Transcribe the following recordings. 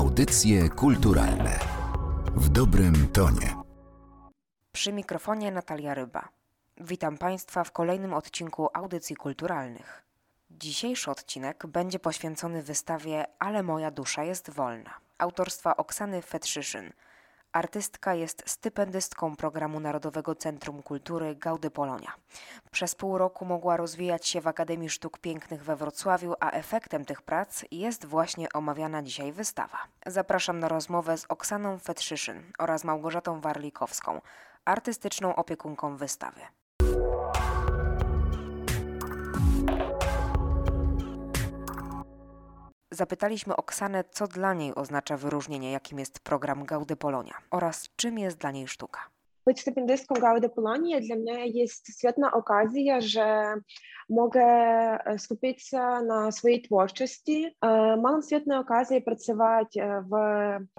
Audycje kulturalne w dobrym tonie. Przy mikrofonie Natalia Ryba. Witam Państwa w kolejnym odcinku Audycji Kulturalnych. Dzisiejszy odcinek będzie poświęcony wystawie Ale moja dusza jest wolna autorstwa Oksany Fetrzyszyn. Artystka jest stypendystką programu Narodowego Centrum Kultury Gaudy Polonia. Przez pół roku mogła rozwijać się w Akademii Sztuk Pięknych we Wrocławiu, a efektem tych prac jest właśnie omawiana dzisiaj wystawa. Zapraszam na rozmowę z Oksaną Fetrzyszyn oraz Małgorzatą Warlikowską, artystyczną opiekunką wystawy. Zapytaliśmy Oksanę, co dla niej oznacza wyróżnienie, jakim jest program Gaudy Polonia oraz czym jest dla niej sztuka. Być stypendystką Gaudy Polonii dla mnie jest świetna okazja, że mogę skupić się na swojej twórczości. Mam świetną okazję pracować w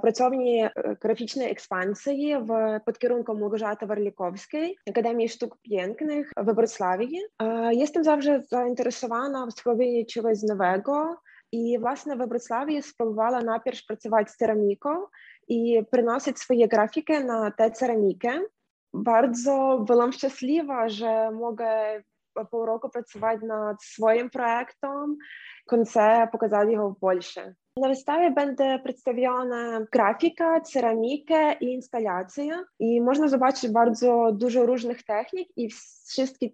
pracowni graficznej ekspansji w, pod kierunkiem Małgorzaty Warlikowskiej, Akademii Sztuk Pięknych we Wrocławiu. Jestem zawsze zainteresowana w spróbowaniu czegoś nowego, właśnie we Wrocławiu spróbowała najpierw pracować z ceramiką i przynosić swoje grafiki na tę ceramikę. Bardzo byłam szczęśliwa, że mogę pół roku pracować nad swoim projektem. Chcę pokazać go w Polsce. Na wystawie będzie przedstawiona grafika, ceramika i instalacja. I można zobaczyć bardzo dużo różnych technik i wszystkie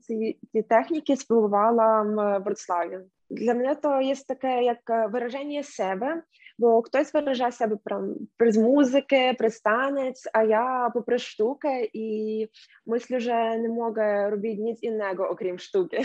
te techniki spróbowałam w Wrocławiu. Dla mnie to jest takie jak wyrażenie siebie, bo ktoś wyraża siebie przez muzykę, przez taniec, a ja poprzez sztukę i myślę, że nie mogę robić nic innego oprócz sztuki.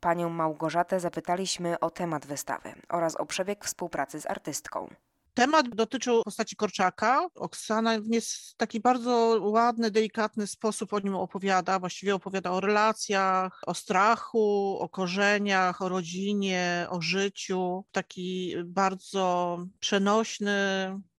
Panią Małgorzatę zapytaliśmy o temat wystawy oraz o przebieg współpracy z artystką. Temat dotyczył postaci Korczaka. Oksana w taki bardzo ładny, delikatny sposób o nim opowiada. Właściwie opowiada o relacjach, o strachu, o korzeniach, o rodzinie, o życiu. Taki bardzo przenośny,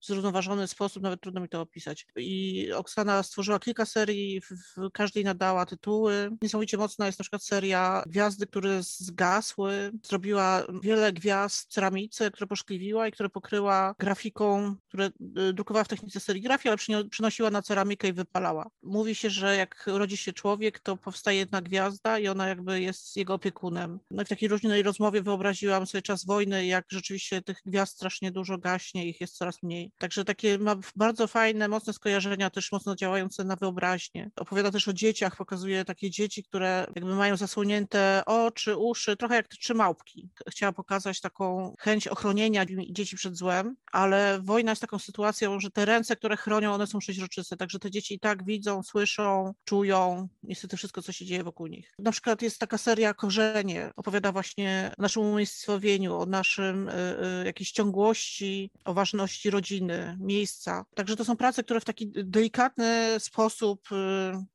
zrównoważony sposób, nawet trudno mi to opisać. I Oksana stworzyła kilka serii, w każdej nadała tytuły. Niesamowicie mocna jest na przykład seria Gwiazdy, które zgasły. Zrobiła wiele gwiazd ceramice, które poszkliwiła i które pokryła grafiką, które y, drukowała w technice serigrafii, ale przynosiła na ceramikę i wypalała. Mówi się, że jak rodzi się człowiek, to powstaje jedna gwiazda i ona jakby jest jego opiekunem. No i w takiej różnej rozmowie wyobraziłam sobie czas wojny, jak rzeczywiście tych gwiazd strasznie dużo gaśnie, ich jest coraz mniej. Także takie ma bardzo fajne, mocne skojarzenia, też mocno działające na wyobraźnię. Opowiada też o dzieciach, pokazuje takie dzieci, które jakby mają zasłonięte oczy, uszy, trochę jak trzy małpki. Chciała pokazać taką chęć ochronienia dzieci przed złem, ale wojna jest taką sytuacją, że te ręce, które chronią, one są przeźroczyste, także te dzieci i tak widzą, słyszą, czują niestety wszystko, co się dzieje wokół nich. Na przykład jest taka seria Korzenie, opowiada właśnie o naszym umiejscowieniu, o naszym y, y, jakiejś ciągłości, o ważności rodziny, miejsca. Także to są prace, które w taki delikatny sposób y,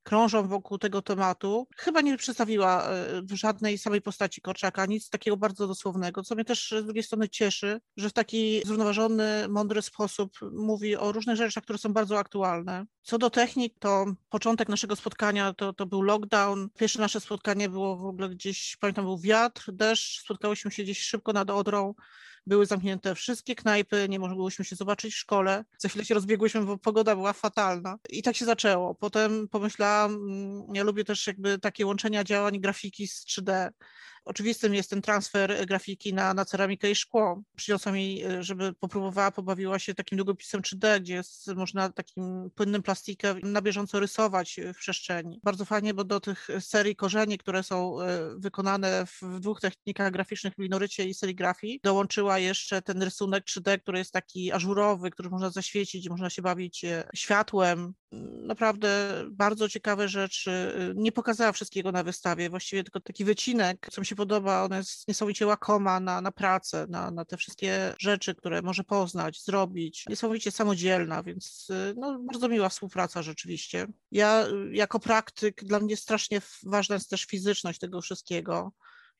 krążą wokół tego tematu. Chyba nie przedstawiła y, żadnej samej postaci Korczaka, nic takiego bardzo dosłownego, co mnie też z drugiej strony cieszy, że w taki zrównoważony, mądry sposób mówi o różnych rzeczach, które są bardzo aktualne. Co do technik, to początek naszego spotkania to, to był lockdown. Pierwsze nasze spotkanie było w ogóle gdzieś, pamiętam, był wiatr, deszcz, spotkałyśmy się gdzieś szybko nad Odrą były zamknięte wszystkie knajpy, nie mogłyśmy się zobaczyć w szkole. Za chwilę się rozbiegłyśmy, bo pogoda była fatalna. I tak się zaczęło. Potem pomyślałam, mm, ja lubię też jakby takie łączenia działań grafiki z 3D. Oczywistym jest ten transfer grafiki na, na ceramikę i szkło. Przyniosła mi, e, żeby popróbowała, pobawiła się takim długopisem 3D, gdzie jest, można takim płynnym plastikiem na bieżąco rysować w przestrzeni. Bardzo fajnie, bo do tych serii korzeni, które są e, wykonane w dwóch technikach graficznych, w linorycie i serigrafii, dołączyła jeszcze ten rysunek 3D, który jest taki ażurowy, który można zaświecić, można się bawić e, światłem. Naprawdę bardzo ciekawe rzeczy. Nie pokazała wszystkiego na wystawie, właściwie tylko taki wycinek, co mi się podoba, ona jest niesamowicie łakoma na, na pracę, na, na te wszystkie rzeczy, które może poznać, zrobić. Niesamowicie samodzielna, więc no, bardzo miła współpraca rzeczywiście. Ja jako praktyk, dla mnie strasznie ważna jest też fizyczność tego wszystkiego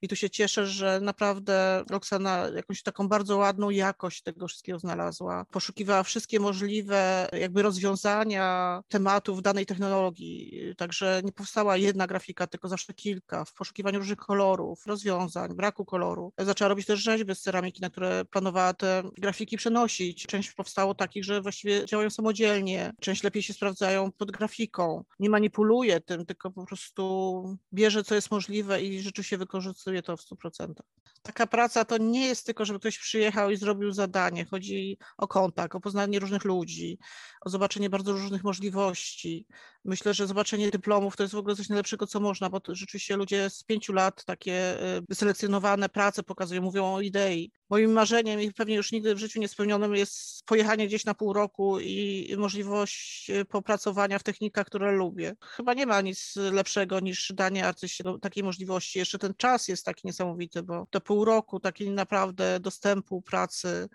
I tu się cieszę, że naprawdę Roxana jakąś taką bardzo ładną jakość tego wszystkiego znalazła. Poszukiwała wszystkie możliwe jakby rozwiązania tematów danej technologii. Także nie powstała jedna grafika, tylko zawsze kilka w poszukiwaniu różnych kolorów, rozwiązań, braku koloru. Zaczęła robić też rzeźby z ceramiki, na które planowała te grafiki przenosić. Część powstało takich, że właściwie działają samodzielnie, część lepiej się sprawdzają pod grafiką. Nie manipuluje tym, tylko po prostu bierze, co jest możliwe i rzeczywiście wykorzystuje to w 100%. Taka praca to nie jest tylko, żeby ktoś przyjechał i zrobił zadanie. Chodzi o kontakt, o poznanie różnych ludzi, o zobaczenie bardzo różnych możliwości. Myślę, że zobaczenie dyplomów to jest w ogóle coś najlepszego, co można, bo rzeczywiście ludzie z pięciu lat takie y, wyselekcjonowane prace pokazują, mówią o idei. Moim marzeniem i pewnie już nigdy w życiu niespełnionym jest pojechanie gdzieś na pół roku i możliwość y, popracowania w technikach, które lubię. Chyba nie ma nic lepszego niż danie artyście takiej możliwości. Jeszcze ten czas jest taki niesamowity, bo to pół roku takiej naprawdę dostępu, pracy,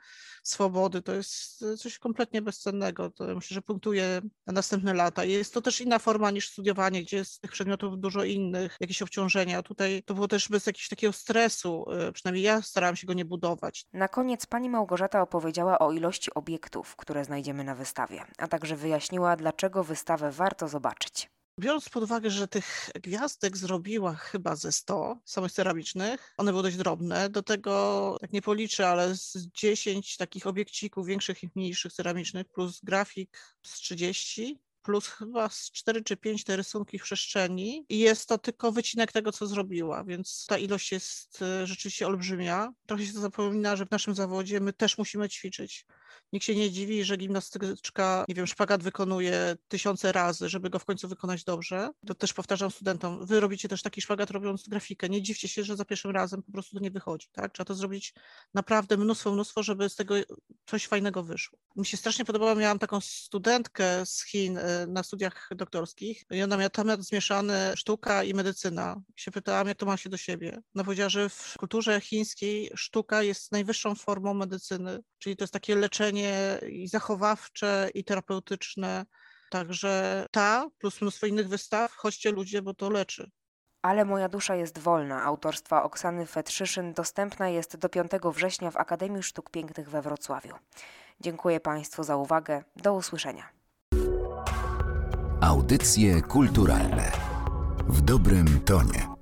swobody to jest coś kompletnie bezcennego. To myślę, że punktuje na następne lata. Jest to też inna forma niż studiowanie, gdzie jest tych przedmiotów dużo innych, jakieś obciążenia. Tutaj to było też bez jakiegoś takiego stresu, y, przynajmniej ja starałam się go nie budować. Na koniec pani Małgorzata opowiedziała o ilości obiektów, które znajdziemy na wystawie, a także wyjaśniła, dlaczego wystawę warto zobaczyć. Biorąc pod uwagę, że tych gwiazdek zrobiła chyba ze 100 samych ceramicznych, one były dość drobne, do tego, tak nie policzę, ale z 10 takich obiekcików większych i mniejszych ceramicznych plus grafik z 30, plus chyba z 4 czy 5 te rysunki w przestrzeni i jest to tylko wycinek tego, co zrobiła, więc ta ilość jest e, rzeczywiście olbrzymia. Trochę się to zapomina, że w naszym zawodzie my też musimy ćwiczyć. Nikt się nie dziwi, że gimnastyczka, nie wiem, szpagat wykonuje tysiące razy, żeby go w końcu wykonać dobrze. To też powtarzam studentom, wy robicie też taki szpagat robiąc grafikę. Nie dziwcie się, że za pierwszym razem po prostu to nie wychodzi, tak? Trzeba to zrobić naprawdę mnóstwo, mnóstwo, żeby z tego coś fajnego wyszło. Mi się strasznie podobało, miałam taką studentkę z Chin y, na studiach doktorskich i ona miała temat zmieszany sztuka i medycyna. I się pytałam, jak to ma się do siebie. Ona powiedziała, że w kulturze chińskiej sztuka jest najwyższą formą medycyny, czyli to jest takie leczenie i zachowawcze, i terapeutyczne. Także ta plus mnóstwo innych wystaw, chodźcie ludzie, bo to leczy. Ale moja dusza jest wolna autorstwa Oksany Fetrzyszyn dostępna jest do 5 września w Akademii Sztuk Pięknych we Wrocławiu. Dziękuję Państwu za uwagę. Do usłyszenia. Audycje kulturalne w dobrym tonie.